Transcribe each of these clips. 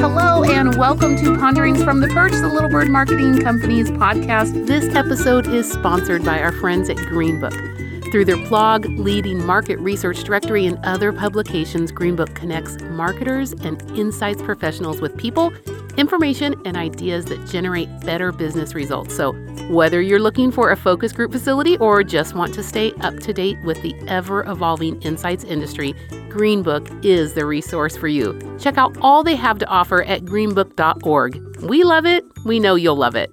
Hello, and welcome to Ponderings from the Perch, the Little Bird Marketing Company's podcast. This episode is sponsored by our friends at Greenbook. Through their blog, leading market research directory, and other publications, Greenbook connects marketers and insights professionals with people information, and ideas that generate better business results. So, whether you're looking for a focus group facility or just want to stay up to date with the ever evolving insights industry, Greenbook is the resource for you. Check out all they have to offer at greenbook.org. We love it. We know you'll love it.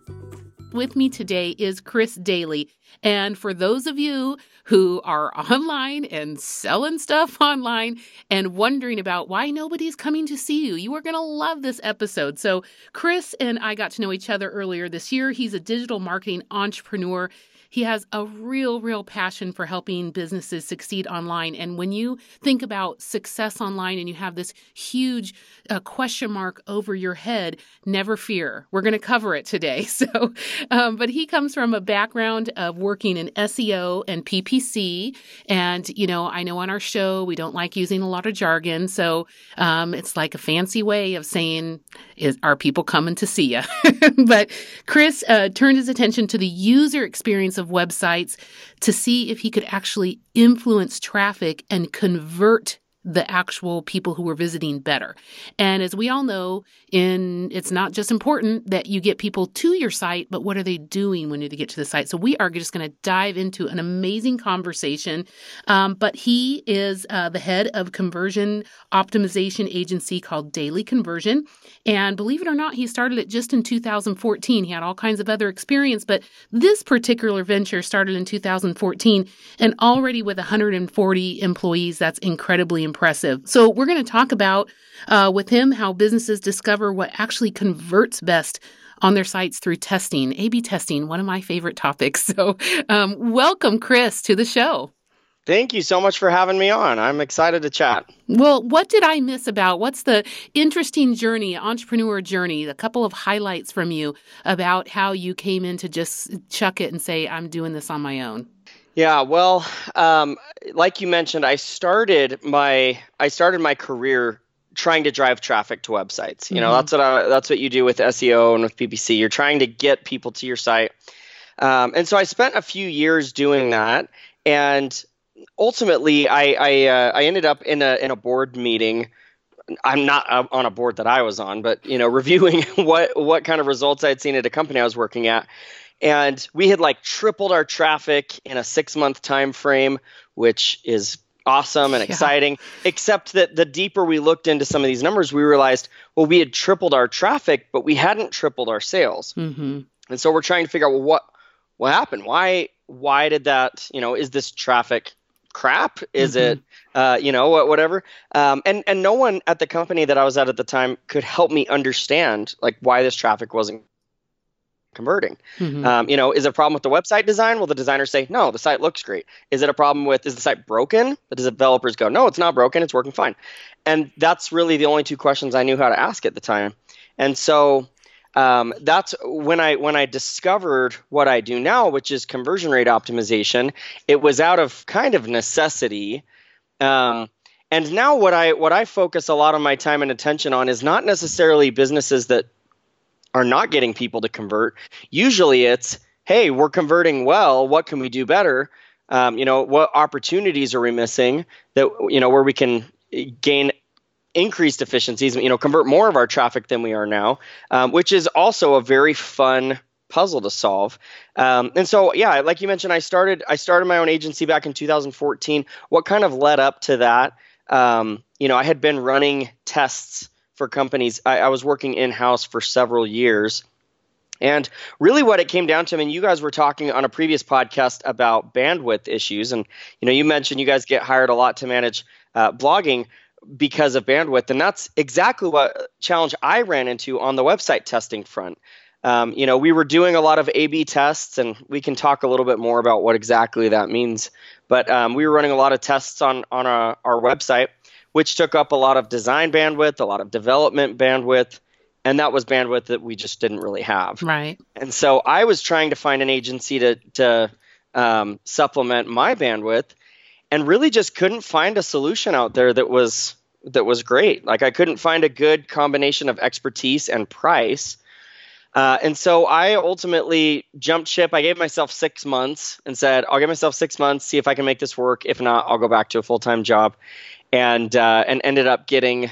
With me today is Chris Dayley. And for those of you who are online and selling stuff online and wondering about why nobody's coming to see you, you are going to love this episode. So, Chris and I got to know each other earlier this year. He's a digital marketing entrepreneur he has a real, real passion for helping businesses succeed online. And when you think about success online and you have this huge uh, question mark over your head, never fear. We're going to cover it today. So, um, but he comes from a background of working in SEO and PPC. And, you know, I know on our show we don't like using a lot of jargon. So um, it's like a fancy way of saying, is, are people coming to see you? but Chris uh, turned his attention to the user experience of websites to see if he could actually influence traffic and convert the actual people who were visiting better. And as we all know, in it's not just important that you get people to your site, but what are they doing when they get to the site? So we are just going to dive into an amazing conversation. Um, but he is uh, the head of conversion optimization agency called Dayley Conversion, and believe it or not, he started it just in 2014. He had all kinds of other experience, but this particular venture started in 2014, and already with 140 employees, that's incredibly impressive impressive. So, we're going to talk about uh, with him how businesses discover what actually converts best on their sites through testing, A B testing, one of my favorite topics. So, um, welcome, Chris, to the show. Thank you so much for having me on. I'm excited to chat. Well, what did I miss about what's the interesting journey, entrepreneur journey? A couple of highlights from you about how you came in to just chuck it and say, I'm doing this on my own. Yeah, well, um, like you mentioned, I started my I started my career trying to drive traffic to websites. You know, mm-hmm. that's what I, that's what you do with SEO and with PPC. You're trying to get people to your site, um, and so I spent a few years doing that. And ultimately, I I, uh, I ended up in a in a board meeting. I'm not uh, on a board that I was on, but you know, reviewing what what kind of results I'd seen at a company I was working at and we had like tripled our traffic in a six month time frame which is awesome and exciting yeah. except that the deeper we looked into some of these numbers we realized well we had tripled our traffic but we hadn't tripled our sales mm-hmm. and so we're trying to figure out well what what happened why why did that you know is this traffic crap is mm-hmm. it uh, you know whatever um, and and no one at the company that i was at at the time could help me understand like why this traffic wasn't converting. Mm-hmm. Um, you know, is it a problem with the website design? Will the designers say, no, the site looks great? Is it a problem with, is the site broken? The developers go, no, it's not broken, it's working fine. And that's really the only two questions I knew how to ask at the time. And so um, that's when I when I discovered what I do now, which is conversion rate optimization. It was out of kind of necessity. Um, and now what I what I focus a lot of my time and attention on is not necessarily businesses that are not getting people to convert. Usually it's, hey, we're converting well. What can we do better? Um, you know, what opportunities are we missing that, you know, where we can gain increased efficiencies, you know, convert more of our traffic than we are now, um, which is also a very fun puzzle to solve. Um, and so, yeah, like you mentioned, I started I started my own agency back in 2014. What kind of led up to that? Um, you know, I had been running tests for companies. I, I was working in house for several years. And really, what it came down to, I mean, you guys were talking on a previous podcast about bandwidth issues, and you know, you mentioned you guys get hired a lot to manage uh, blogging because of bandwidth, and that's exactly what challenge I ran into on the website testing front. Um, you know, we were doing a lot of A/B tests, and we can talk a little bit more about what exactly that means. But um, we were running a lot of tests on on our, our website, which took up a lot of design bandwidth, a lot of development bandwidth, and that was bandwidth that we just didn't really have. Right. And so I was trying to find an agency to to um, supplement my bandwidth, and really just couldn't find a solution out there that was that was great. Like I couldn't find a good combination of expertise and price. Uh, and so I ultimately jumped ship. I gave myself six months and said, I'll give myself six months, see if I can make this work. If not, I'll go back to a full time job. And uh, and ended up getting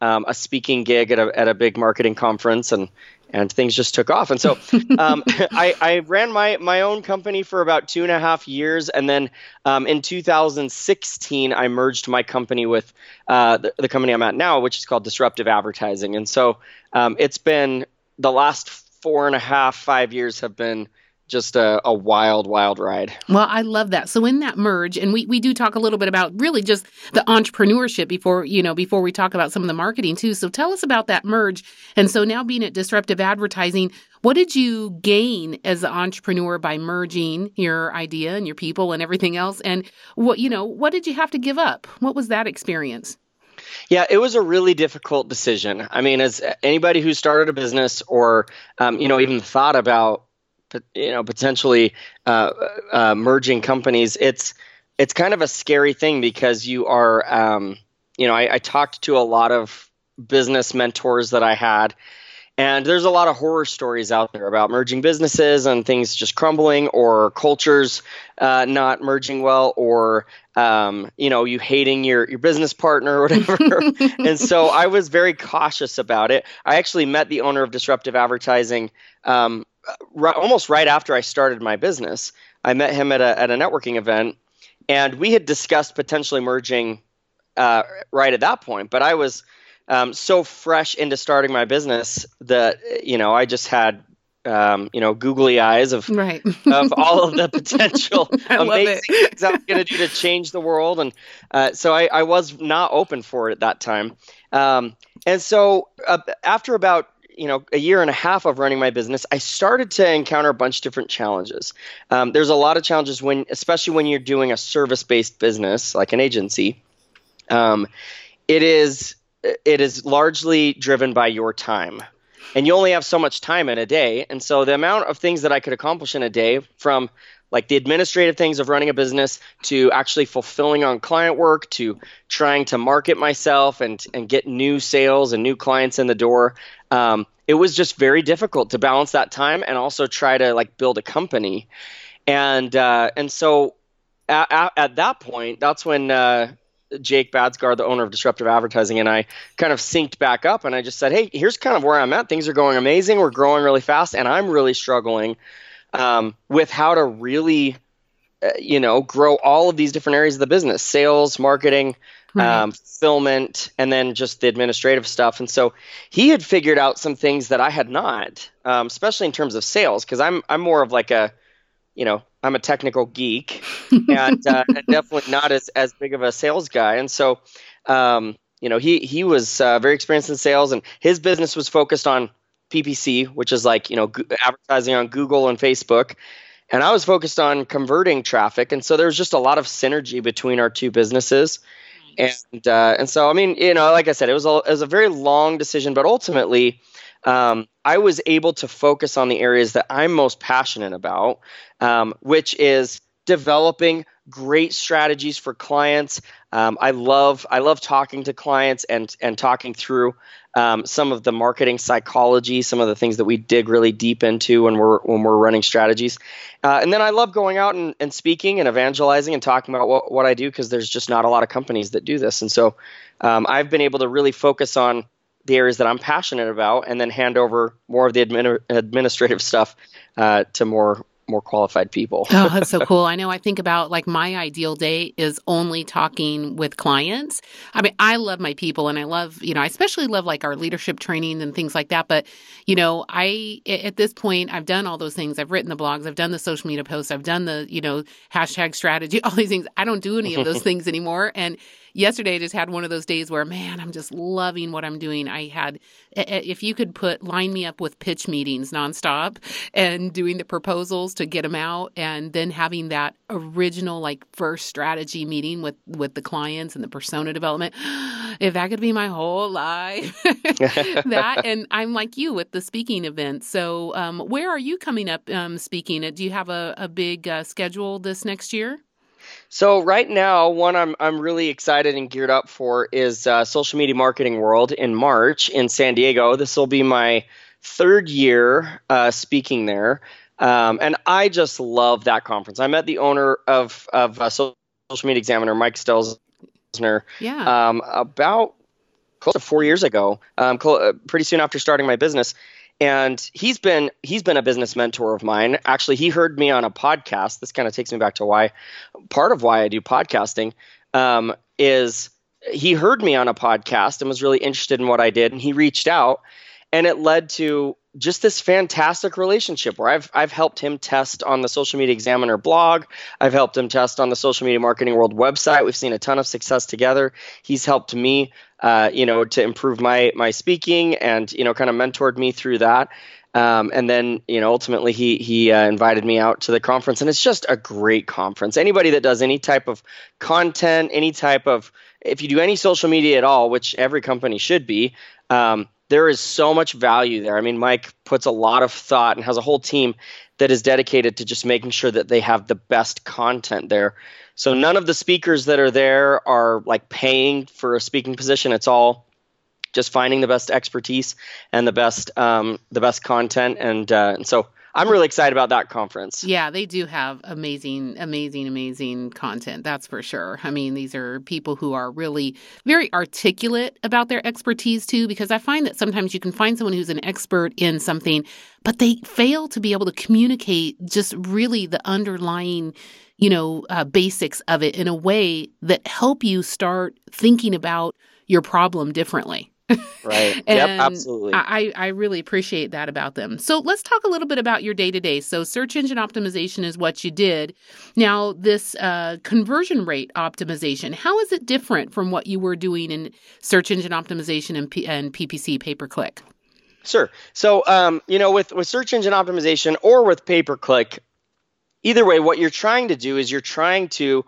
um, a speaking gig at a, at a big marketing conference and and things just took off. And so um, I, I, ran my, my own company for about two and a half years. And then um, in 2016, I merged my company with uh, the, the, company I'm at now, which is called Disruptive Advertising. And so um, it's been the last four and a half, five years have been just a, a, wild, wild ride. Well, I love that. So in that merge, and we, we do talk a little bit about really just the entrepreneurship before, you know, before we talk about some of the marketing too. So tell us about that merge. And so now being at disruptive advertising, what did you gain as an entrepreneur by merging your idea and your people and everything else? And what, you know, what did you have to give up? What was that experience? Yeah, it was a really difficult decision. I mean, as anybody who started a business or, um, you know, even thought about you know potentially uh, uh, merging companies it's it's kind of a scary thing because you are um, you know I, I, talked to a lot of business mentors that i had and there's a lot of horror stories out there about merging businesses and things just crumbling or cultures uh, not merging well or um, you know you hating your, your business partner or whatever and so i was very cautious about it i actually met the owner of disruptive advertising um, right, almost right after I started my business, I met him at a at a networking event, and we had discussed potentially merging uh, right at that point. But I was um, so fresh into starting my business that you know I just had um, you know googly eyes of right. of all of the potential amazing things I'm going to do to change the world, and uh, so I, I was not open for it at that time. Um, and so uh, after about you know a year and a half of running my business i started to encounter a bunch of different challenges um, there's a lot of challenges when especially when you're doing a service based business like an agency um, it is it is largely driven by your time. And you only have so much time in a day. And so the amount of things that i could accomplish in a day from like the administrative things of running a business to actually fulfilling on client work to trying to market myself and and get new sales and new clients in the door um, it was just very difficult to balance that time and also try to like build a company. And uh, and so at, at, that point that's when uh, Jake Baadsgaard, the owner of Disruptive Advertising, and I kind of synced back up and I just said, Hey, here's kind of where I'm at. Things are going amazing. We're growing really fast, and I'm really struggling um, with how to really, uh, you know, grow all of these different areas of the business sales, marketing, right. um, fulfillment, and then just the administrative stuff. And so he had figured out some things that I had not, um, especially in terms of sales, because I'm, I'm more of like a, you know, I'm a technical geek and uh, definitely not as, as big of a sales guy. And so, um, you know, he, he was uh, very experienced in sales and his business was focused on PPC, which is like you know advertising on Google and Facebook, and I was focused on converting traffic, and so there was just a lot of synergy between our two businesses, nice. and uh, and so I mean you know like I said it was a, it was a very long decision, but ultimately. Um, I was able to focus on the areas that I'm most passionate about, um, which is developing great strategies for clients. Um, I love I love talking to clients and and talking through um, some of the marketing psychology, some of the things that we dig really deep into when we're when we're running strategies. Uh, and then I love going out and, and speaking and evangelizing and talking about what, what I do because there's just not a lot of companies that do this. And so um, I've been able to really focus on the areas that I'm passionate about and then hand over more of the admin- administrative stuff uh, to more more qualified people. oh, that's so cool. I know I think about like my ideal day is only talking with clients. I mean, I love my people and I love, you know, I especially love like our leadership training and things like that. But, you know, I, at this point, I've done all those things. I've written the blogs, I've done the social media posts, I've done the, you know, hashtag strategy, all these things. I don't do any of those things anymore. And, yesterday I just had one of those days where, man, I'm just loving what I'm doing. I had, if you could put, line me up with pitch meetings nonstop and doing the proposals to get them out and then having that original, like first strategy meeting with, with the clients and the persona development. If that could be my whole life, that, and I'm like you with the speaking events. So, um, where are you coming up um, speaking? Do you have a, a big uh, schedule this next year? So right now, one I'm I'm really excited and geared up for is uh, Social Media Marketing World in March in San Diego. This will be my third year uh, speaking there, um, and I just love that conference. I met the owner of of uh, Social Media Examiner, Mike Stelzner, yeah, um, about close to four years ago. Um, cl- pretty soon after starting my business, and he's been he's been a business mentor of mine. Actually he heard me on a podcast. This kind of takes me back to why part of why i do podcasting um, is he heard me on a podcast and was really interested in what i did and he reached out and it led to just this fantastic relationship where I've I've helped him test on the Social Media Examiner blog. I've helped him test on the Social Media Marketing World website. We've seen a ton of success together. He's helped me, uh, you know, to improve my my speaking and you know, kind of mentored me through that. Um, and then, you know, ultimately he he uh, invited me out to the conference, and it's just a great conference. Anybody that does any type of content, any type of if you do any social media at all, which every company should be, um, there is so much value there. I mean, Mike puts a lot of thought and has a whole team that is dedicated to just making sure that they have the best content there. So none of the speakers that are there are like paying for a speaking position. It's all just finding the best expertise and the best um, the best content, and uh, and so I'm really excited about that conference. Yeah, they do have amazing, amazing, amazing content. That's for sure. I mean, these are people who are really very articulate about their expertise too, because I find that sometimes you can find someone who's an expert in something, but they fail to be able to communicate just really the underlying you know uh, basics of it in a way that help you start thinking about your problem differently right. yep, absolutely. I, I really appreciate that about them. So let's talk a little bit about your day to day. So search engine optimization is what you did. Now, this uh, conversion rate optimization, how is it different from what you were doing in search engine optimization and, P- and PPC pay per click? Sure. So, um, you know, with, with search engine optimization or with pay per click, either way, what you're trying to do is you're trying to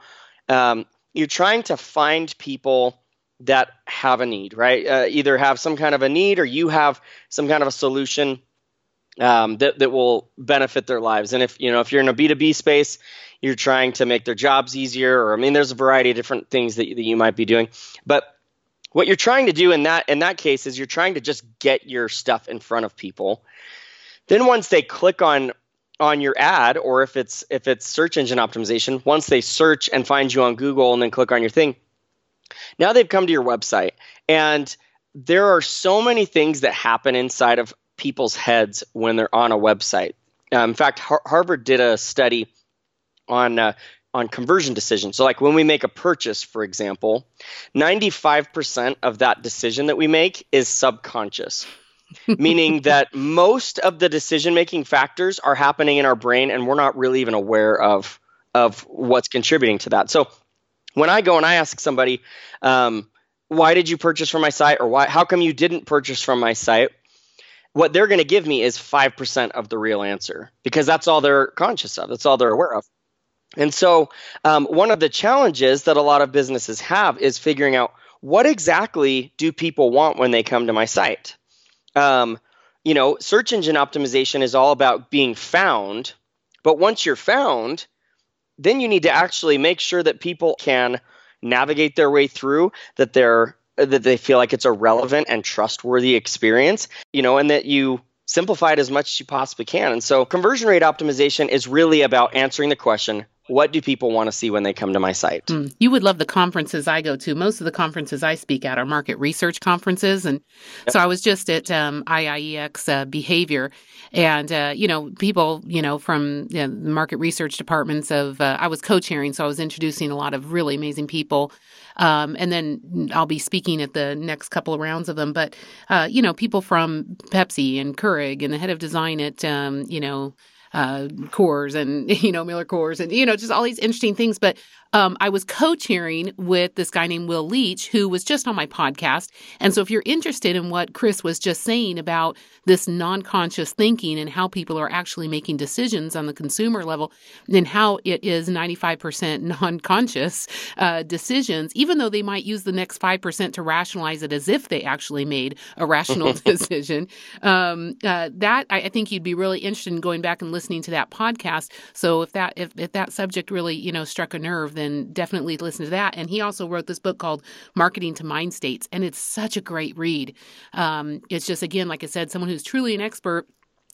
um, you're trying to find people that have a need, right? Uh, either have some kind of a need or you have some kind of a solution um, that, that will benefit their lives. And if you know if you're in a B2B space, you're trying to make their jobs easier, or I mean, there's a variety of different things that, that you might be doing. But what you're trying to do in that in that case is you're trying to just get your stuff in front of people. Then once they click on on your ad, or if it's if it's search engine optimization, once they search and find you on Google and then click on your thing, now they've come to your website, and there are so many things that happen inside of people's heads when they're on a website. Um, in fact, Har- Harvard did a study on uh, on conversion decisions. So, like when we make a purchase, for example, 95% of that decision that we make is subconscious, meaning that most of the decision making factors are happening in our brain and we're not really even aware of of what's contributing to that. So, when I go and I ask somebody, um, why did you purchase from my site or why how come you didn't purchase from my site? What they're going to give me is 5% of the real answer because that's all they're conscious of. That's all they're aware of. And so, um, one of the challenges that a lot of businesses have is figuring out what exactly do people want when they come to my site. Um, you know, search engine optimization is all about being found, but once you're found, then you need to actually make sure that people can navigate their way through that they're that they feel like it's a relevant and trustworthy experience you know and that you simplify it as much as you possibly can. And so conversion rate optimization is really about answering the question what do people want to see when they come to my site? Mm, you would love the conferences I go to. Most of the conferences I speak at are market research conferences. And yep. so I was just at um, IIEX uh, Behavior, and, uh, you know, people, you know, from you know, market research departments of, uh, I was co chairing, so I was introducing a lot of really amazing people. Um, and then I'll be speaking at the next couple of rounds of them. But, uh, you know, people from Pepsi and Keurig and the head of design at, um, you know, uh, Coors and you know Miller Coors and you know just all these interesting things. But um, I was co-chairing with this guy named Will Leach, who was just on my podcast. And so, if you're interested in what Chris was just saying about this non-conscious thinking and how people are actually making decisions on the consumer level, and how it is 95% non-conscious uh, decisions, even though they might use the next five percent to rationalize it as if they actually made a rational decision. Um, uh, that I, I think you'd be really interested in going back and listening to that podcast. So, if that if, if that subject really you know struck a nerve, then then definitely listen to that. And he also wrote this book called Marketing to Mind States, and it's such a great read. Um, it's just, again, like I said, someone who's truly an expert.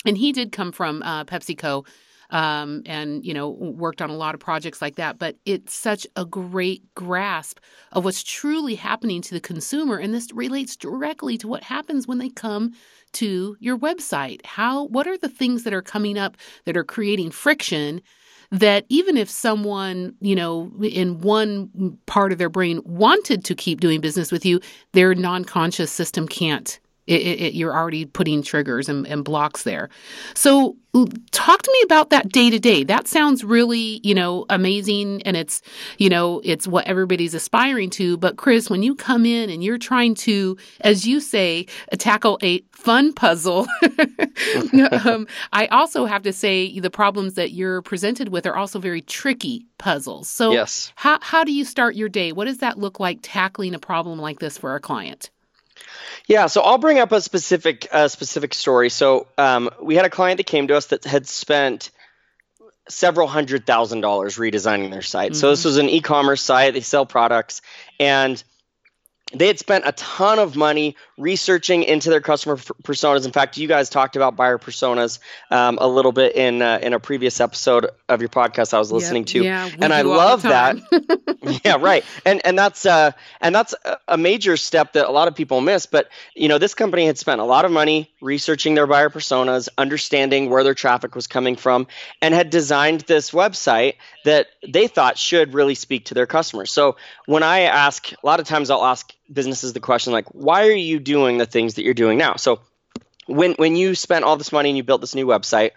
And he did come from uh, PepsiCo um, and you know worked on a lot of projects like that. But it's such a great grasp of what's truly happening to the consumer, and this relates directly to what happens when they come to your website. How what are the things that are coming up that are creating friction? That even if someone, you know, in one part of their brain wanted to keep doing business with you, their non conscious system can't it, it, you're already putting triggers and, and blocks there. So, talk to me about that day to day. That sounds really, you know, amazing, and it's, you know, it's what everybody's aspiring to. But Chris, when you come in and you're trying to, as you say, tackle a fun puzzle, um, I also have to say the problems that you're presented with are also very tricky puzzles. So, yes. how how do you start your day? What does that look like tackling a problem like this for a client? Yeah, so I'll bring up a specific uh, specific story. So um, we had a client that came to us that had spent several hundred thousand dollars redesigning their site. Mm-hmm. So this mm-hmm. was an e-commerce site; they sell products, and they had spent a ton of money researching into their customer personas. In fact, you guys talked about buyer personas um, a little bit in uh, in a previous episode of your podcast I was listening yep. to, yeah, and I love that. yeah, right. And and that's uh, and that's a major step that a lot of people miss. But you know, this company had spent a lot of money researching their buyer personas, understanding where their traffic was coming from, and had designed this website that they thought should really speak to their customers. So when I ask, a lot of times I'll ask businesses the question like, why are you doing the things that you're doing now? So when when you spent all this money and you built this new website,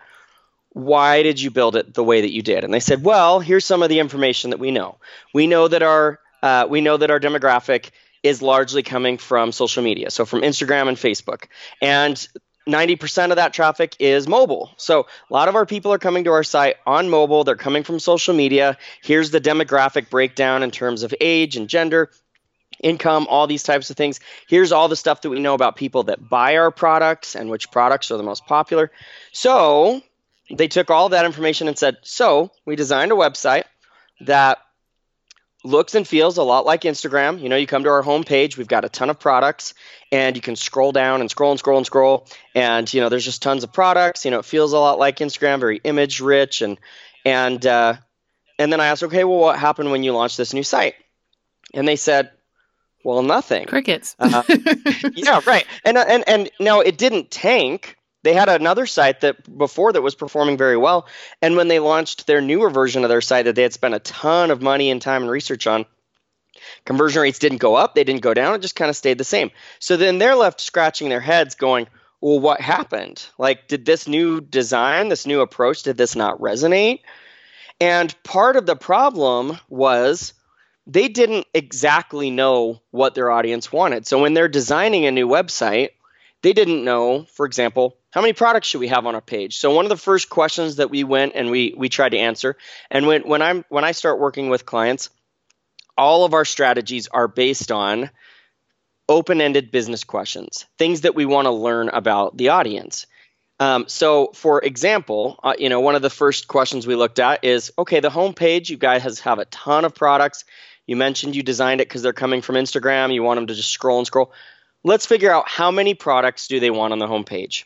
why did you build it the way that you did? And they said, well, here's some of the information that we know. We know that our uh, we know that our demographic is largely coming from social media, so from Instagram and Facebook, and 90% of that traffic is mobile. So a lot of our people are coming to our site on mobile. They're coming from social media. Here's the demographic breakdown in terms of age and gender income, all these types of things. Here's all the stuff that we know about people that buy our products and which products are the most popular. So they took all that information and said, so we designed a website that looks and feels a lot like Instagram. You know, you come to our homepage, we've got a ton of products, and you can scroll down and scroll and scroll and scroll, and you know, there's just tons of products. You know, it feels a lot like Instagram, very image rich, and and uh, and then I asked, okay, well, what happened when you launched this new site? And they said, well, nothing. Crickets. uh, yeah, right. And uh, and and now it didn't tank. They had another site that before that was performing very well, and when they launched their newer version of their site that they had spent a ton of money and time and research on, conversion rates didn't go up, they didn't go down, it just kind of stayed the same. So then they're left scratching their heads, going, "Well, what happened? Like, did this new design, this new approach, did this not resonate?" And part of the problem was they didn't exactly know what their audience wanted. So when they're designing a new website, they didn't know, for example, how many products should we have on a page? So one of the first questions that we went and we we tried to answer, and when when I'm when I start working with clients, all of our strategies are based on open-ended business questions, things that we want to learn about the audience. Um, so, for example, uh, you know, one of the first questions we looked at is, okay, the homepage, you guys have a ton of products. You mentioned you designed it because they're coming from Instagram. You want them to just scroll and scroll. Let's figure out how many products do they want on the homepage.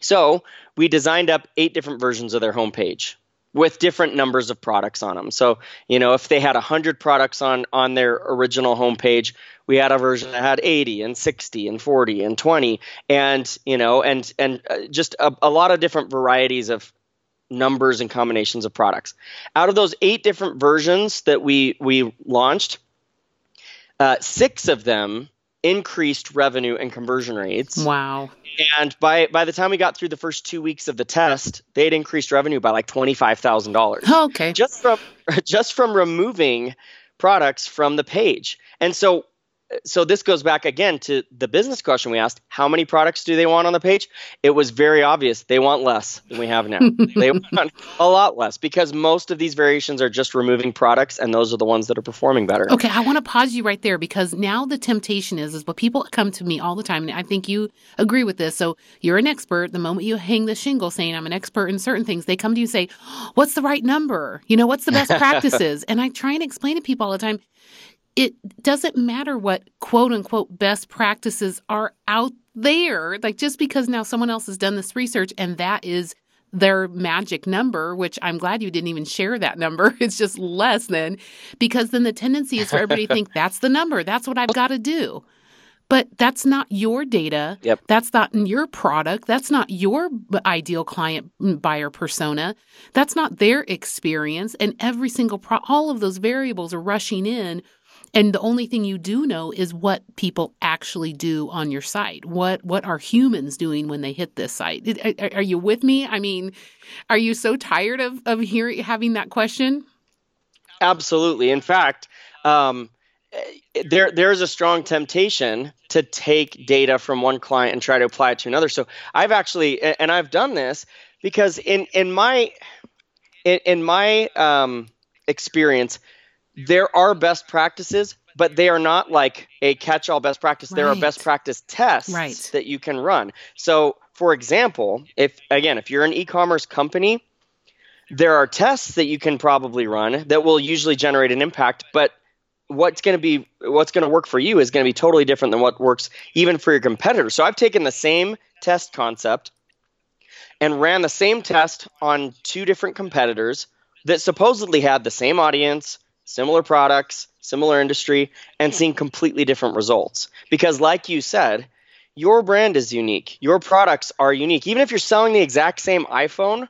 So we designed up eight different versions of their homepage with different numbers of products on them. So, you know, if they had 100 products on on their original homepage, we had a version that had 80 and 60 and 40 and 20 and, you know, and and uh, just a, a lot of different varieties of numbers and combinations of products. Out of those eight different versions that we we launched, uh, six of them increased revenue and conversion rates. Wow. And by by the time we got through the first two weeks of the test, they had increased revenue by like twenty five thousand dollars. okay. Just from just from removing products from the page. And so so this goes back again to the business question we asked. How many products do they want on the page? It was very obvious. They want less than we have now. They want a lot less because most of these variations are just removing products and those are the ones that are performing better. Okay i want to pause you right there because now the temptation is is what people come to me all the time and i think you agree with this. So you're an expert. The moment you hang the shingle saying i'm an expert in certain things they come to you and say what's the right number? You know what's the best practices? And i try and explain to people all the time it doesn't matter what quote unquote best practices are out there. Like just because now someone else has done this research and that is their magic number, which I'm glad you didn't even share that number. It's just less than because then the tendency is for everybody to think that's the number. That's what I've got to do. But that's not your data. Yep. That's not in your product. That's not your ideal client mm, buyer persona. That's not their experience. And every single pro- all of those variables are rushing in and the only thing you do know is what people actually do on your site. What what are humans doing when they hit this site? Are, are you with me? I mean, are you so tired of of hearing having that question? Absolutely. In fact, um, there there's a strong temptation to take data from one client and try to apply it to another. So I've actually and I've done this because in in my in, in my um, experience, there are best practices, but they are not like a catch all best practice. Right. There are best practice tests right. that you can run. So, for example, if again, if you're an e commerce company, there are tests that you can probably run that will usually generate an impact, but what's going to be what's going to work for you is going to be totally different than what works even for your competitor. So I've taken the same test concept and ran the same test on two different competitors that supposedly had the same audience, similar products, similar industry, and seeing completely different results. Because, like you said, your brand is unique. Your products are unique. Even if you're selling the exact same iPhone,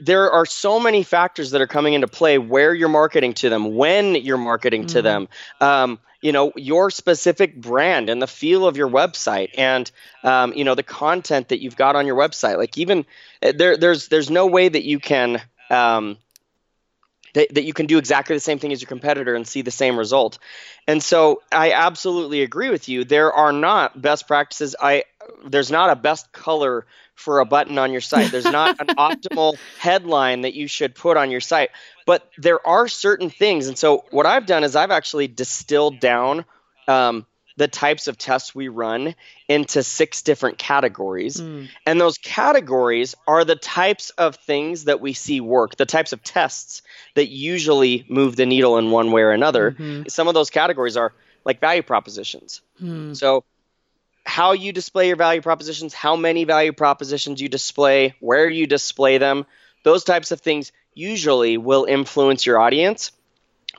there are so many factors that are coming into play where you're marketing to them, when you're marketing mm-hmm. to them, um, you know, your specific brand and the feel of your website and, um, you know, the content that you've got on your website. Like even eh, there, there's, there's no way that you can, um, that, that you can do exactly the same thing as your competitor and see the same result. And so I absolutely agree with you. There are not best practices. I there's not a best color for a button on your site. There's not an optimal headline that you should put on your site. But there are certain things. And so what I've done is I've actually distilled down um, the types of tests we run into six different categories. Mm. And those categories are the types of things that we see work, the types of tests that usually move the needle in one way or another. Mm-hmm. Some of those categories are like value propositions. Mm. So, how you display your value propositions, how many value propositions you display, where you display them, those types of things usually will influence your audience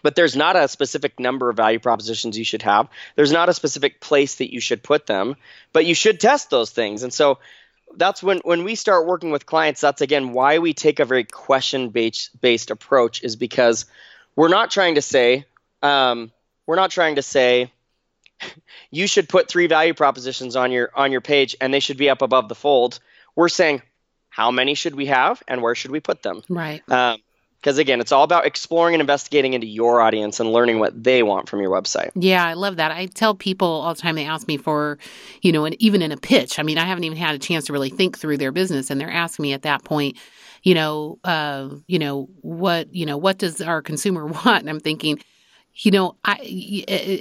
but there's not a specific number of value propositions you should have. There's not a specific place that you should put them, but you should test those things. And so that's when when we start working with clients that's again why we take a very question based based approach is because we're not trying to say um, we're not trying to say you should put three value propositions on your on your page and they should be up above the fold we're saying how many should we have and where should we put them right um, because again it's all about exploring and investigating into your audience and learning what they want from your website. Yeah i love that. I tell people all the time they ask me for you know and even in a pitch. I mean i haven't even had a chance to really think through their business and they're asking me at that point you know uh, you know what you know what does our consumer want? And i'm thinking you know i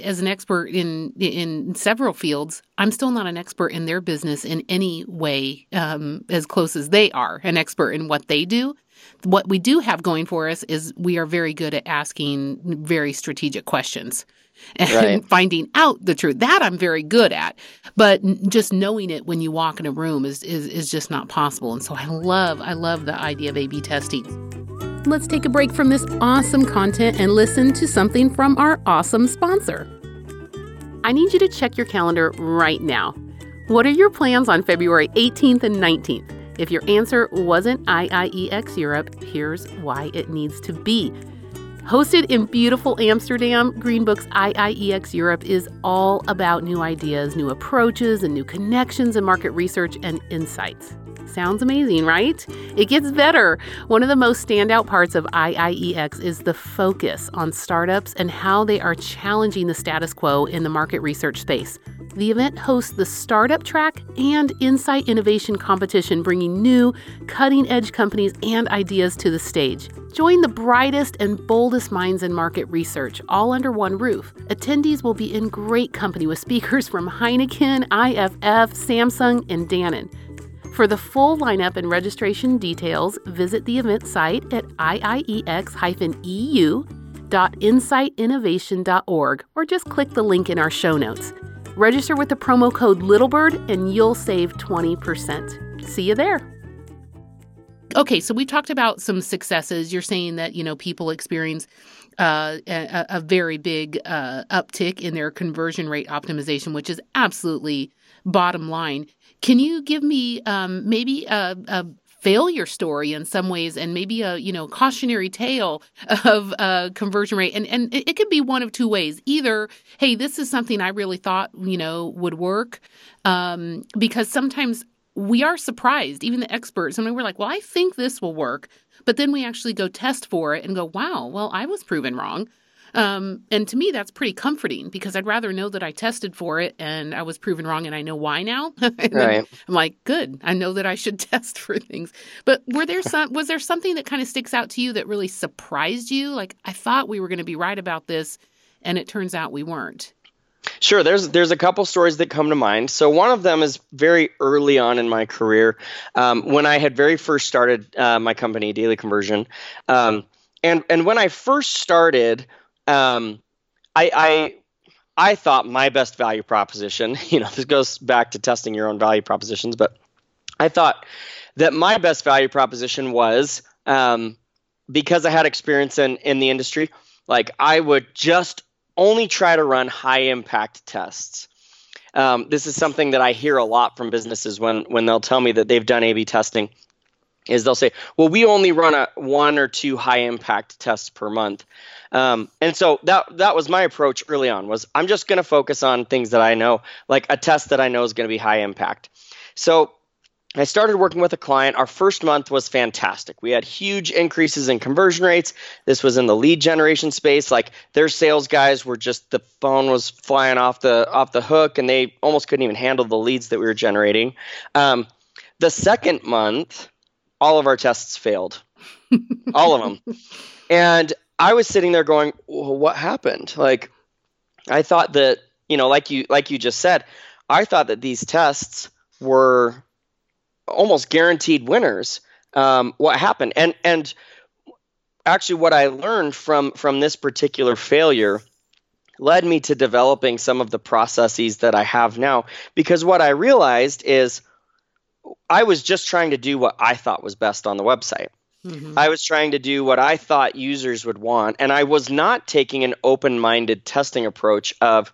as an expert in in several fields i'm still not an expert in their business in any way um, as close as they are an expert in what they do what we do have going for us is we are very good at asking very strategic questions and right. finding out the truth. That I'm very good at. But just knowing it when you walk in a room is, is, is just not possible. And so I love, I love the idea of A B testing. Let's take a break from this awesome content and listen to something from our awesome sponsor. I need you to check your calendar right now. What are your plans on February 18th and 19th? If your answer wasn't IIEX Europe, here's why it needs to be. Hosted in beautiful Amsterdam, Greenbook's IIEX Europe is all about new ideas, new approaches, and new connections and market research and insights. Sounds amazing, right? It gets better. One of the most standout parts of IIEX is the focus on startups and how they are challenging the status quo in the market research space. The event hosts the Startup Track and Insight Innovation Competition, bringing new, cutting edge companies and ideas to the stage. Join the brightest and boldest minds in market research, all under one roof. Attendees will be in great company with speakers from Heineken, IFF, Samsung, and Dannon. For the full lineup and registration details, visit the event site at iiex-eu.insightinnovation.org or just click the link in our show notes. Register with the promo code LittleBird and you'll save 20%. See you there. Okay, so we talked about some successes. You're saying that, you know, people experience uh, a, a, very big uh, uptick in their conversion rate optimization, which is absolutely bottom line. Can you give me um, maybe a, a, failure story in some ways and maybe a you know cautionary tale of uh, conversion rate? And and it could be one of two ways. Either hey this is something i really thought you know would work um, because sometimes we are surprised. Even the experts I mean, we're like well i think this will work but then we actually go test for it and go wow well i was proven wrong um, and to me, that's pretty comforting because I'd rather know that I tested for it and I was proven wrong and I know why now. right. I'm like, good. I know that I should test for things. But were there some was there something that kind of sticks out to you that really surprised you? Like I thought we were going to be right about this and it turns out we weren't. Sure, there's there's a couple stories that come to mind. So one of them is very early on in my career, um, when I had very first started uh, my company, Dayley Conversion, um, and and when I first started, um, I, I I thought my best value proposition, you know, this goes back to testing your own value propositions, but I thought that my best value proposition was um, because I had experience in, in the industry, like I would just only try to run high impact tests. Um, this is something that I hear a lot from businesses when when they'll tell me that they've done A/B testing. Is they'll say, "Well, we only run a one or two high impact tests per month." Um, and so that that was my approach early on was I'm just going to focus on things that I know, like a test that I know is going to be high impact. So I started working with a client. Our first month was fantastic. We had huge increases in conversion rates. This was in the lead generation space. Like their sales guys were just the phone was flying off the off the hook, and they almost couldn't even handle the leads that we were generating. Um, the second month, all of our tests failed, all of them, and I was sitting there going, well, "What happened?" Like, I thought that you know, like you like you just said, I thought that these tests were almost guaranteed winners. Um, what happened? And and actually, what I learned from from this particular failure led me to developing some of the processes that I have now. Because what I realized is I was just trying to do what I thought was best on the website. Mm-hmm. I was trying to do what I thought users would want, and I was not taking an open-minded testing approach of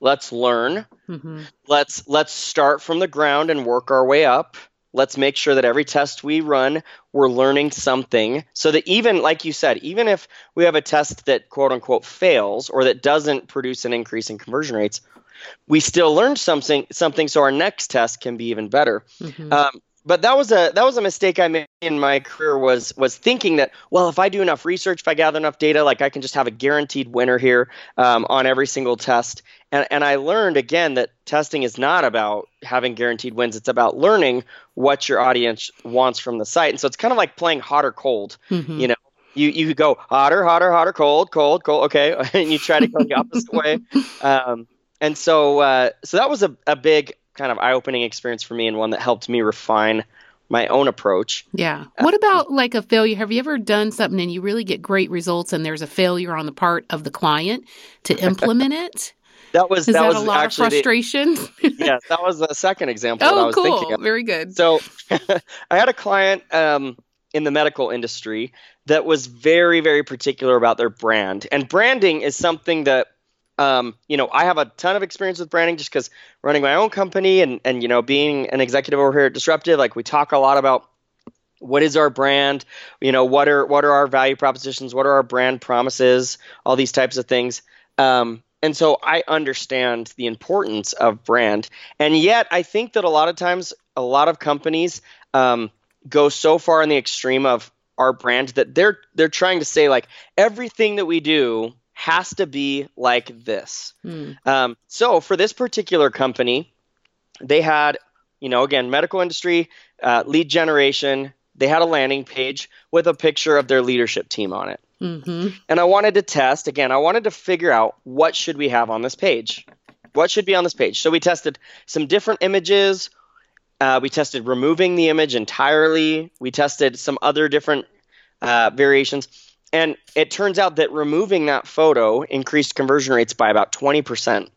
let's learn, mm-hmm. let's let's start from the ground and work our way up. Let's make sure that every test we run, we're learning something, so that even like you said, even if we have a test that quote unquote fails or that doesn't produce an increase in conversion rates, we still learned something something so our next test can be even better. Mm-hmm. Um, but that was a that was a mistake I made in my career was was thinking that well if I do enough research if I gather enough data like I can just have a guaranteed winner here um, on every single test and and I learned again that testing is not about having guaranteed wins it's about learning what your audience wants from the site and so it's kind of like playing hot or cold mm-hmm. you know you you go hotter hotter hotter cold cold cold okay and you try to go the opposite way um, and so uh, so that was a, a big kind of eye-opening experience for me and one that helped me refine my own approach. Yeah. What about like a failure? Have you ever done something and you really get great results and there's a failure on the part of the client to implement it? that was that, that was a lot of frustration. The, yes, that was the second example. oh, I was cool. Thinking of. Very good. So I had a client um, in the medical industry that was very, very particular about their brand. And branding is something that um, you know, I have a ton of experience with branding just because running my own company and and you know being an executive over here at Disruptive, like we talk a lot about what is our brand, you know, what are what are our value propositions, what are our brand promises, all these types of things. Um, and so I understand the importance of brand, and yet I think that a lot of times, a lot of companies um, go so far in the extreme of our brand that they're they're trying to say like everything that we do has to be like this. Mm. Um, so for this particular company, they had, you know, again, medical industry, uh, lead generation. They had a landing page with a picture of their leadership team on it. Mm-hmm. And I wanted to test again. I wanted to figure out what should we have on this page. What should be on this page? So we tested some different images. Uh, we tested removing the image entirely. We tested some other different uh, variations and it turns out that removing that photo increased conversion rates by about 20%,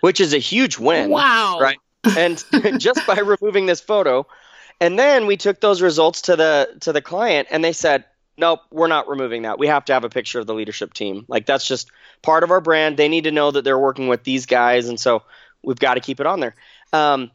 which is a huge win. Wow. Right. And just by removing this photo. And then we took those results to the to the client and they said, "Nope, we're not removing that. We have to have a picture of the leadership team. Like that's just part of our brand. They need to know that they're working with these guys and so we've got to keep it on there." Um,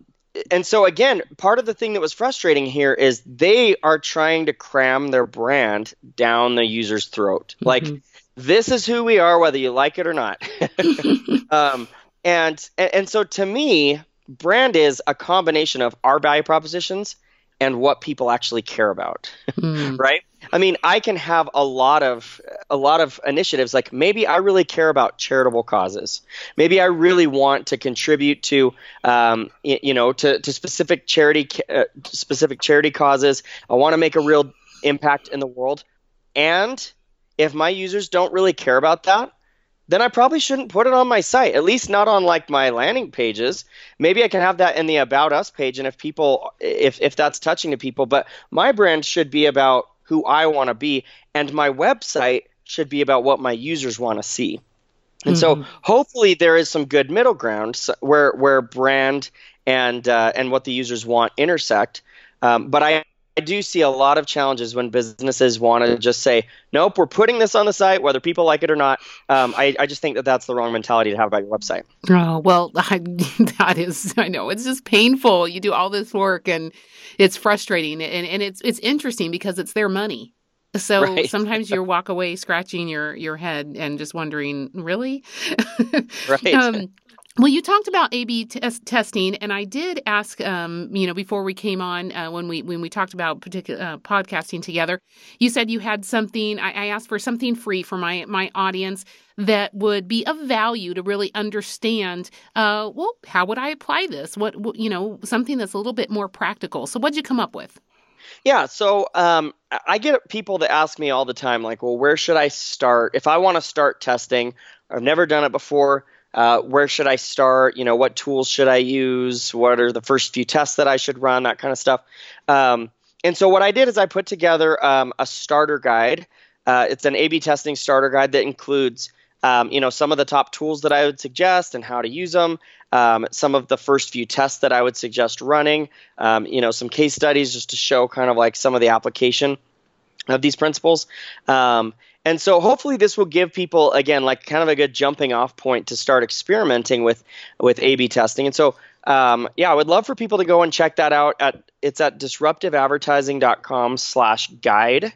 and so again, part of the thing that was frustrating here is they are trying to cram their brand down the user's throat. Mm-hmm. Like this is who we are, whether you like it or not. um, and and so to me, brand is a combination of our value propositions and what people actually care about, mm. right? I mean, I can have a lot of a lot of initiatives. Like maybe I really care about charitable causes. Maybe I really want to contribute to, um, you, know, to, to specific charity uh, specific charity causes. I want to make a real impact in the world. And if my users don't really care about that, then I probably shouldn't put it on my site, at least not on like my landing pages. Maybe I can have that in the about us page and if people if if that's touching to people, but my brand should be about who I want to be and my website should be about what my users want to see. And mm-hmm. so hopefully there is some good middle ground where where brand and uh, and what the users want intersect. Um, but I I do see a lot of challenges when businesses want to just say, nope, we're putting this on the site, whether people like it or not. Um, I, I, just think that that's the wrong mentality to have about your website. Oh, well, I, that is, I know, it's just painful. You do all this work and it's frustrating. And, and it's, it's interesting because it's their money. So right. sometimes you walk away scratching your, your head and just wondering, really? right. Um, well, you talked about A/B testing, and I did ask, um, you know, before we came on uh, when we when we talked about particular uh, podcasting together. You said you had something. I, I, asked for something free for my my audience that would be of value to really understand. Uh, well, how would I apply this? What, what you know, something that's a little bit more practical. So, what'd you come up with? Yeah, so um, I get people that ask me all the time, like, well, where should I start if I want to start testing? I've never done it before uh, where should I start? You know, what tools should I use? What are the first few tests that I should run? That kind of stuff. Um, and so what I did is I put together um, a starter guide. Uh, it's an A/B testing starter guide that includes, um, you know, some of the top tools that I would suggest and how to use them. Um, some of the first few tests that I would suggest running. Um, you know, some case studies just to show kind of like some of the application of these principles. Um, and so hopefully this will give people again like kind of a good jumping off point to start experimenting with with A/B testing. And so um, yeah, I would love for people to go and check that out. At it's at disruptiveadvertising.com/guide,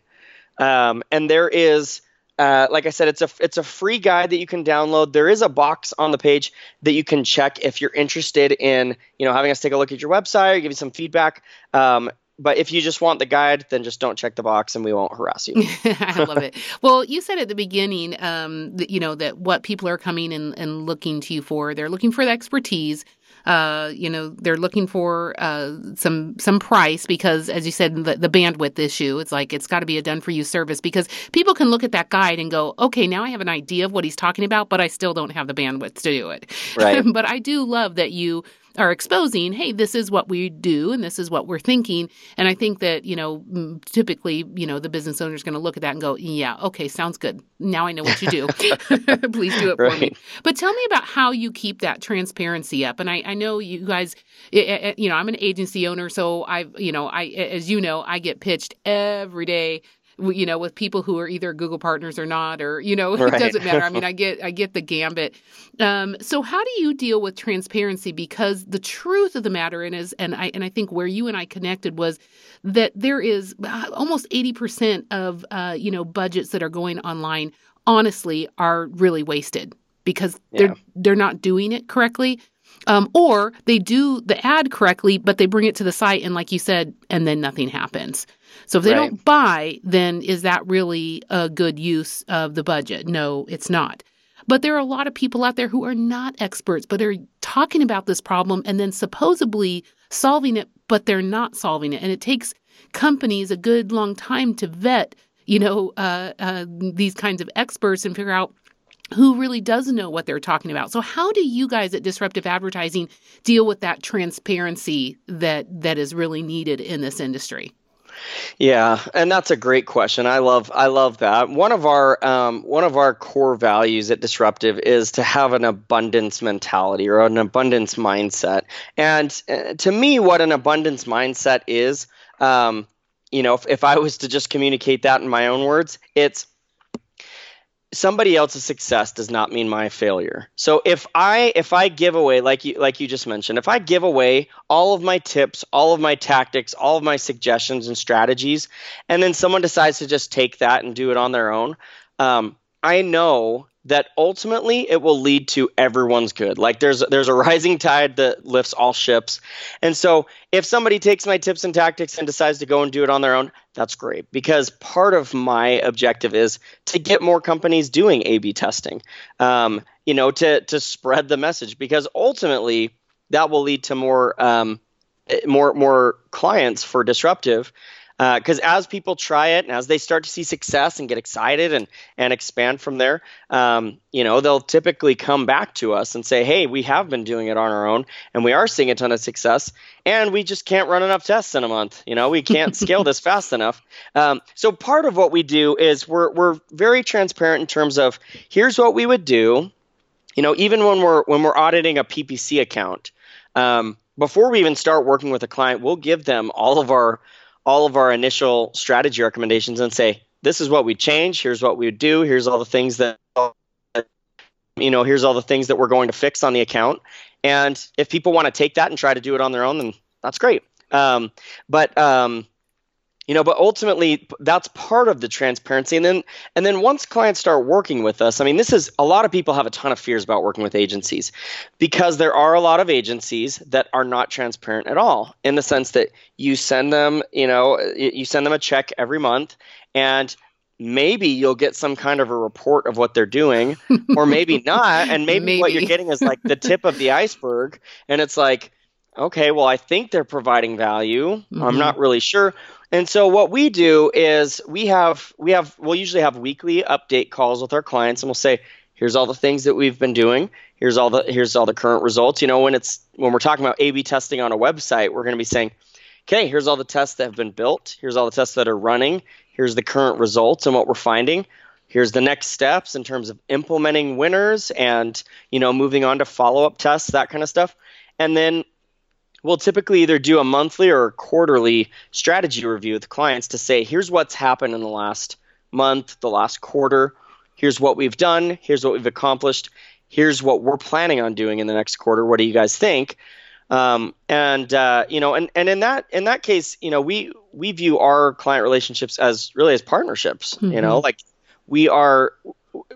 um, and there is. Uh, like I said, it's a it's a free guide that you can download. There is a box on the page that you can check if you're interested in you know having us take a look at your website or give you some feedback. Um, but if you just want the guide, then just don't check the box and we won't harass you. I love it. Well, you said at the beginning, um, that, you know, that what people are coming and, and looking to you for, they're looking for the expertise. Uh, you know, they're looking for uh, some some price because, as you said, the, the bandwidth issue. It's like it's got to be a done for you service because people can look at that guide and go, okay, now I have an idea of what he's talking about, but I still don't have the bandwidth to do it. Right. but I do love that you are exposing, hey, this is what we do and this is what we're thinking. And I think that, you know, typically, you know, the business owner is going to look at that and go, yeah, okay, sounds good. Now I know what you do. Please do it for me. But tell me about how you keep that transparency up. And I, I know you guys, eh, eh, eh, you know, I'm an agency owner, so I've, you know, I, as you know, I get pitched every day you know, with people who are either Google partners or not, or you know, right. it doesn't matter. I mean, I get I get the gambit. Um, so how do you deal with transparency? Because the truth of the matter is, and I and I think where you and I connected was that there is uh, almost eighty percent of uh, you know budgets that are going online. Honestly, are really wasted because they're yeah. they're not doing it correctly. Um, or they do the ad correctly, but they bring it to the site, and like you said, and then nothing happens. So if they right. don't buy, then is that really a good use of the budget? No, it's not. But there are a lot of people out there who are not experts, but are talking about this problem and then supposedly solving it, but they're not solving it. And it takes companies a good long time to vet, you know, uh, uh, these kinds of experts and figure out who really does know what they're talking about. So how do you guys at Disruptive Advertising deal with that transparency that that is really needed in this industry? Yeah, and that's a great question. I love I love that. One of our um, one of our core values at Disruptive is to have an abundance mentality or an abundance mindset. And uh, to me, what an abundance mindset is, um, you know, if, if I was to just communicate that in my own words, it's somebody else's success does not mean my failure. So if I if I give away like you like you just mentioned, if I give away all of my tips, all of my tactics, all of my suggestions and strategies, and then someone decides to just take that and do it on their own, um, I know that ultimately it will lead to everyone's good. Like there's there's a rising tide that lifts all ships. And so if somebody takes my tips and tactics and decides to go and do it on their own, that's great because part of my objective is to get more companies doing A/B testing. Um, you know, to to spread the message because ultimately that will lead to more um, more more clients for disruptive because uh, as people try it and as they start to see success and get excited and and expand from there, um, you know, they'll typically come back to us and say, "Hey, we have been doing it on our own, and we are seeing a ton of success, and we just can't run enough tests in a month. You know, we can't scale this fast enough." Um, so part of what we do is we're we're very transparent in terms of here's what we would do. You know, even when we're when we're auditing a PPC account. Um, before we even start working with a client, we'll give them all of our all of our initial strategy recommendations and say, this is what we change. Here's what we would do. Here's all the things that, you know, here's all the things that we're going to fix on the account. And if people want to take that and try to do it on their own, then that's great. Um, but um, you know but ultimately that's part of the transparency and then and then once clients start working with us i mean this is a lot of people have a ton of fears about working with agencies because there are a lot of agencies that are not transparent at all in the sense that you send them you know you send them a check every month and maybe you'll get some kind of a report of what they're doing or maybe not and maybe, maybe. what you're getting is like the tip of the iceberg and it's like okay well i think they're providing value mm-hmm. i'm not really sure and so what we do is we have we have we'll usually have weekly update calls with our clients and we'll say here's all the things that we've been doing. Here's all the here's all the current results. You know when it's when we're talking about A/B testing on a website we're going to be saying okay here's all the tests that have been built. Here's all the tests that are running. Here's the current results and what we're finding. Here's the next steps in terms of implementing winners and you know moving on to follow-up tests that kind of stuff. And then we'll typically either do a monthly or a quarterly strategy review with clients to say, here's what's happened in the last month, the last quarter. Here's what we've done. Here's what we've accomplished. Here's what we're planning on doing in the next quarter. What do you guys think? Um, and uh, you know, and, and in that in that case, you know, we we view our client relationships as really as partnerships. Mm-hmm. You know, like we are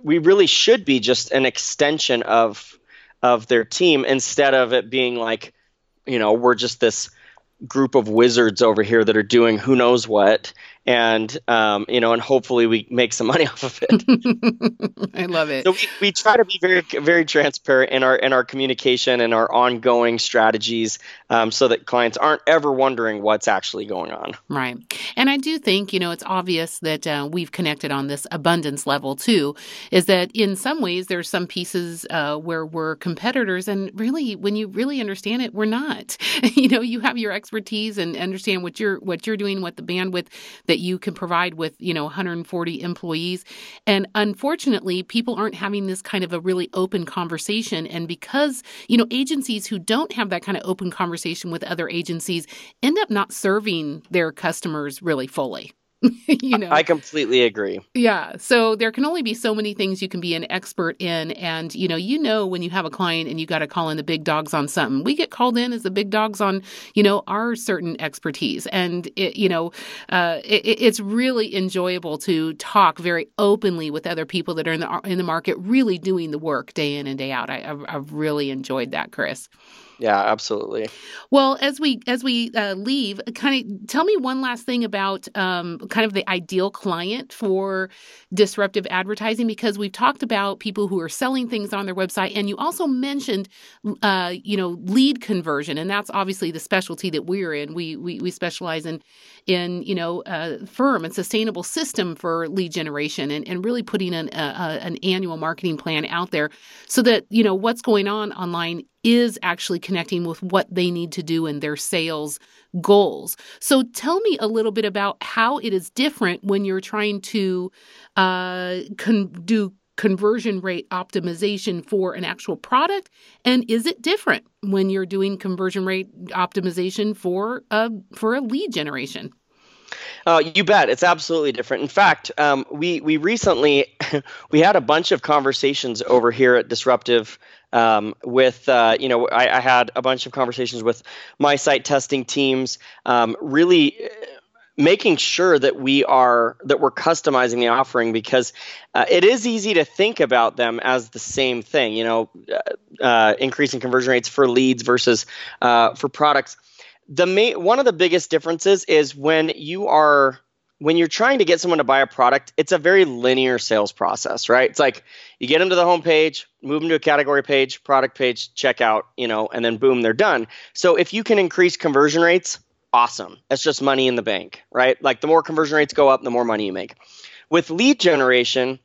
we really should be just an extension of of their team instead of it being like you know we're just this group of wizards over here that are doing who knows what and um, you know and hopefully we make some money off of it. I love it. So we, we try to be very very transparent in our in our communication and our ongoing strategies um, so that clients aren't ever wondering what's actually going on. Right. And i do think you know it's obvious that uh, we've connected on this abundance level too is that in some ways there's some pieces uh, where we're competitors and really when you really understand it we're not. You know you have your expertise and understand what you're what you're doing what the bandwidth that you can provide with, you know, 140 employees. And unfortunately, people aren't having this kind of a really open conversation. And because, you know, agencies who don't have that kind of open conversation with other agencies end up not serving their customers really fully. you know, I completely agree. Yeah. So there can only be so many things you can be an expert in. And, you know, you know, when you have a client and you got to call in the big dogs on something, we get called in as the big dogs on, you know, our certain expertise. And, it, you know, uh, it, it's really enjoyable to talk very openly with other people that are in the, in the market, really doing the work day in and day out. I, I've, I've really enjoyed that, Chris. Yeah, absolutely. Well, as we as we uh, leave, kind of tell me one last thing about um, kind of the ideal client for disruptive advertising because we've talked about people who are selling things on their website, and you also mentioned, uh, you know, lead conversion, and that's obviously the specialty that we're in. We we, we specialize in in you know a firm and sustainable system for lead generation, and, and really putting an a, an annual marketing plan out there so that you know what's going on online is actually connecting with what they need to do in their sales goals. So tell me a little bit about how it is different when you're trying to uh, con- do conversion rate optimization for an actual product and is it different when you're doing conversion rate optimization for a for a lead generation uh, you bet, it's absolutely different. In fact, um, we we recently we had a bunch of conversations over here at Disruptive um, with uh, you know I, I, had a bunch of conversations with my site testing teams um, really uh, making sure that we are that we're customizing the offering because uh, it is easy to think about them as the same thing you know uh, uh increasing conversion rates for leads versus uh, for products the main one of the biggest differences is when you are when you're trying to get someone to buy a product, it's a very linear sales process, right? It's like you get them to the home page, move them to a category page, product page, checkout, you know, and then boom, they're done. So if you can increase conversion rates, awesome. That's just money in the bank, right? Like the more conversion rates go up, the more money you make. With lead generation,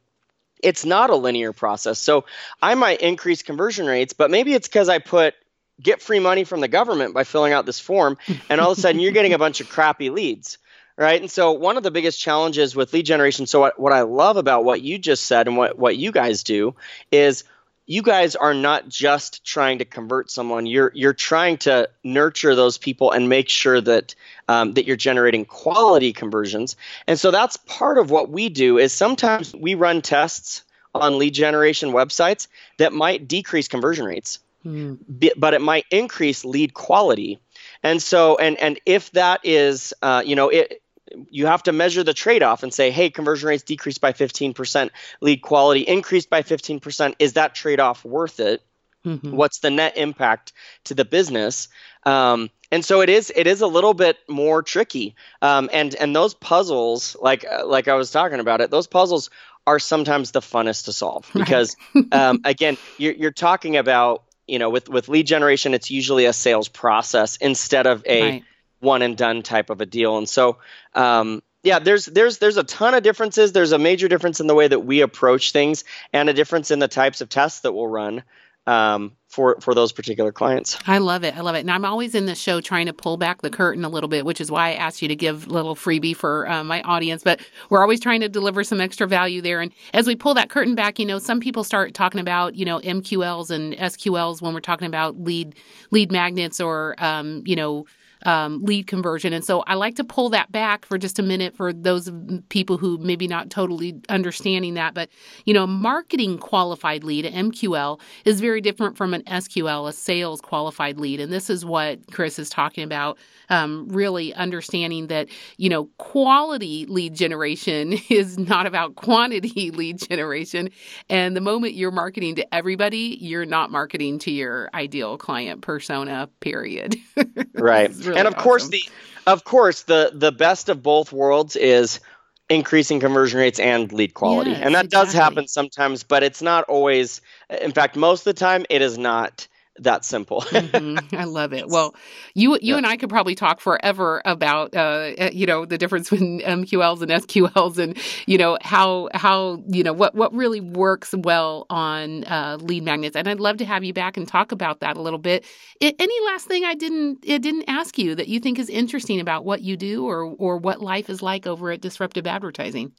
it's not a linear process. So I might increase conversion rates, but maybe it's because I put get free money from the government by filling out this form, and all of a sudden you're getting a bunch of crappy leads right? And so one of the biggest challenges with lead generation. So what, what I love about what you just said and what what you guys do is you guys are not just trying to convert someone. You're you're trying to nurture those people and make sure that um, that you're generating quality conversions. And so that's part of what we do. Is sometimes we run tests on lead generation websites that might decrease conversion rates, mm. but it might increase lead quality. And so, and and if that is, uh, you know, it, you have to measure the trade-off and say, hey, conversion rates decreased by 15%, lead quality increased by 15%. Is that trade-off worth it? Mm-hmm. What's the net impact to the business? Um, and so it is. It is a little bit more tricky. Um, and and those puzzles, like like I was talking about it, those puzzles are sometimes the funnest to solve because um, again, you're, you're talking about you know with with lead generation, it's usually a sales process instead of a right one and done type of a deal. And so, um, yeah, there's there's there's a ton of differences. There's a major difference in the way that we approach things, and a difference in the types of tests that we'll run um, for for those particular clients. I love it. I love it. And I'm always in the show trying to pull back the curtain a little bit, which is why I asked you to give a little freebie for uh, my audience. But we're always trying to deliver some extra value there. And as we pull that curtain back, you know, some people start talking about you know MQLs and SQLs when we're talking about lead lead magnets or um, you know um, lead conversion. And so I like to pull that back for just a minute for those people who maybe not totally understanding that. But, you know, marketing qualified lead, MQL, is very different from an SQL, a sales qualified lead. And this is what Chris is talking about um, really understanding that, you know, quality lead generation is not about quantity lead generation. And the moment you're marketing to everybody, you're not marketing to your ideal client persona, period. right. Really and of awesome. course, the, of course, the, the best of both worlds is increasing conversion rates and lead quality. Yes, and that exactly. does happen sometimes, but it's not always, in fact, most of the time, it is not that simple. mm-hmm. I love it. Well, you you yeah. and I could probably talk forever about uh, eh, you know the difference between MQLs and SQLs and you know how how you know what what really works well on uh, lead magnets. And I'd love to have you back and talk about that a little bit. It, any last thing I didn't I didn't ask you that you think is interesting about what you do or or what life is like over at Disruptive Advertising?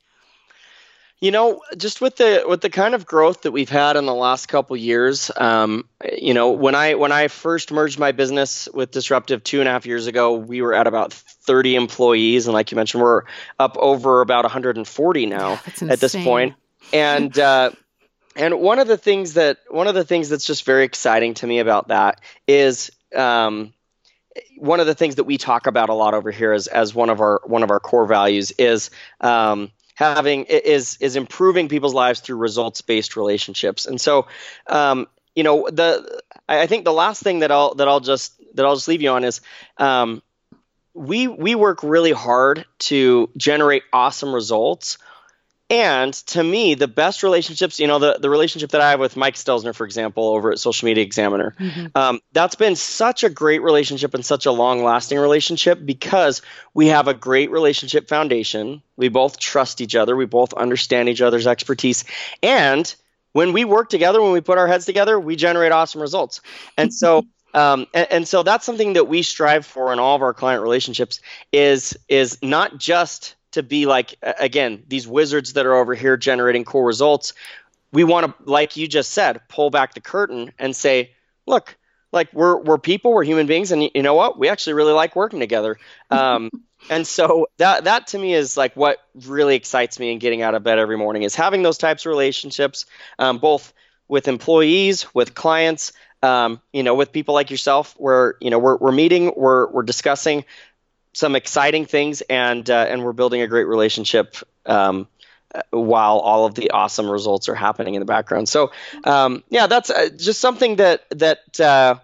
You know, just with the with the kind of growth that we've had in the last couple years, um, you know, when I when I first merged my business with Disruptive two and a half years ago, we were at about 30 employees, and like you mentioned, we're up over about 140 now at this point. And uh, and one of the things that one of the things that's just very exciting to me about that is um, one of the things that we talk about a lot over here as as one of our one of our core values is um, having is is improving people's lives through results based relationships. And so, um, you know, the I think the last thing that I'll that I'll just that I'll just leave you on is um, we we work really hard to generate awesome results and to me, the best relationships, you know, the, the relationship that I have with Mike Stelzner, for example, over at Social Media Examiner, mm-hmm. um, that's been such a great relationship and such a long lasting relationship because we have a great relationship foundation. We both trust each other, we both understand each other's expertise. And when we work together, when we put our heads together, we generate awesome results. And so, um, and, and, so that's something that we strive for in all of our client relationships is is not just to be like again these wizards that are over here generating cool results we want to like you just said pull back the curtain and say look like we're we're people we're human beings and you know what? We actually really like working together. Um, and so that that to me is like what really excites me in getting out of bed every morning is having those types of relationships um, both with employees with clients um, you know with people like yourself where you know we're, we're meeting we're, we're discussing some exciting things, and uh, and we're building a great relationship um, while all of the awesome results are happening in the background. So um, yeah, that's uh, just something that that uh,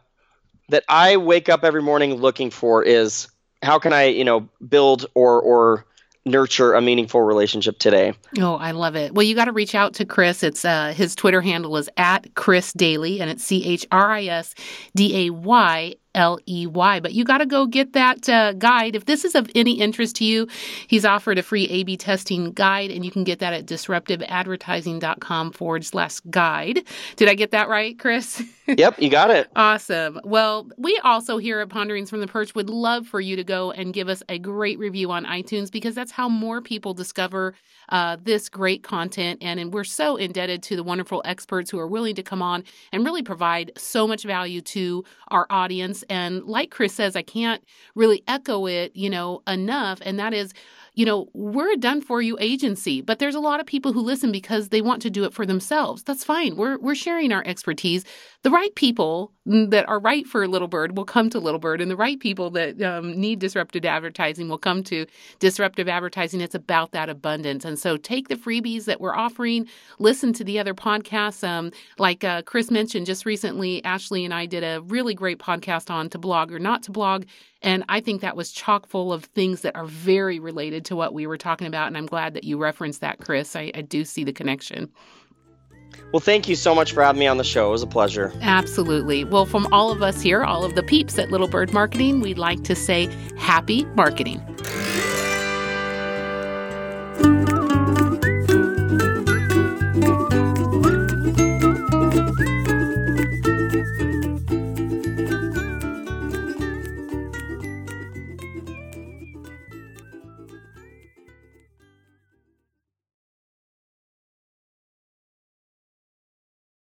that I wake up every morning looking for is how can I you know build or or nurture a meaningful relationship today. Oh, I love it. Well, you got to reach out to Chris. It's uh, his Twitter handle is at Chris Dayley, and it's C H R I S D A Y L E Y. But you got to go get that uh, guide. If this is of any interest to you, he's offered a free A B testing guide, and you can get that at disruptiveadvertising.com forward slash guide. Did I get that right, Chris? yep, you got it. awesome. Well, we also here at Ponderings from the Perch would love for you to go and give us a great review on iTunes because that's how more people discover uh, this great content. And, and we're so indebted to the wonderful experts who are willing to come on and really provide so much value to our audience. And like Chris says, I can't really echo it, you know, enough. And that is, you know, we're a done for you agency, but there's a lot of people who listen because they want to do it for themselves. That's fine. We're we're sharing our expertise. The right people that are right for Little Bird will come to Little Bird, and the right people that um, need disruptive advertising will come to disruptive advertising. It's about that abundance, and so take the freebies that we're offering. Listen to the other podcasts, um, like uh, Chris mentioned just recently. Ashley and I did a really great podcast on to blog or not to blog. And I think that was chock full of things that are very related to what we were talking about. And I'm glad that you referenced that, Chris. I, I do see the connection. Well, thank you so much for having me on the show. It was a pleasure. Absolutely. Well, from all of us here, all of the peeps at Little Bird Marketing, we'd like to say happy marketing.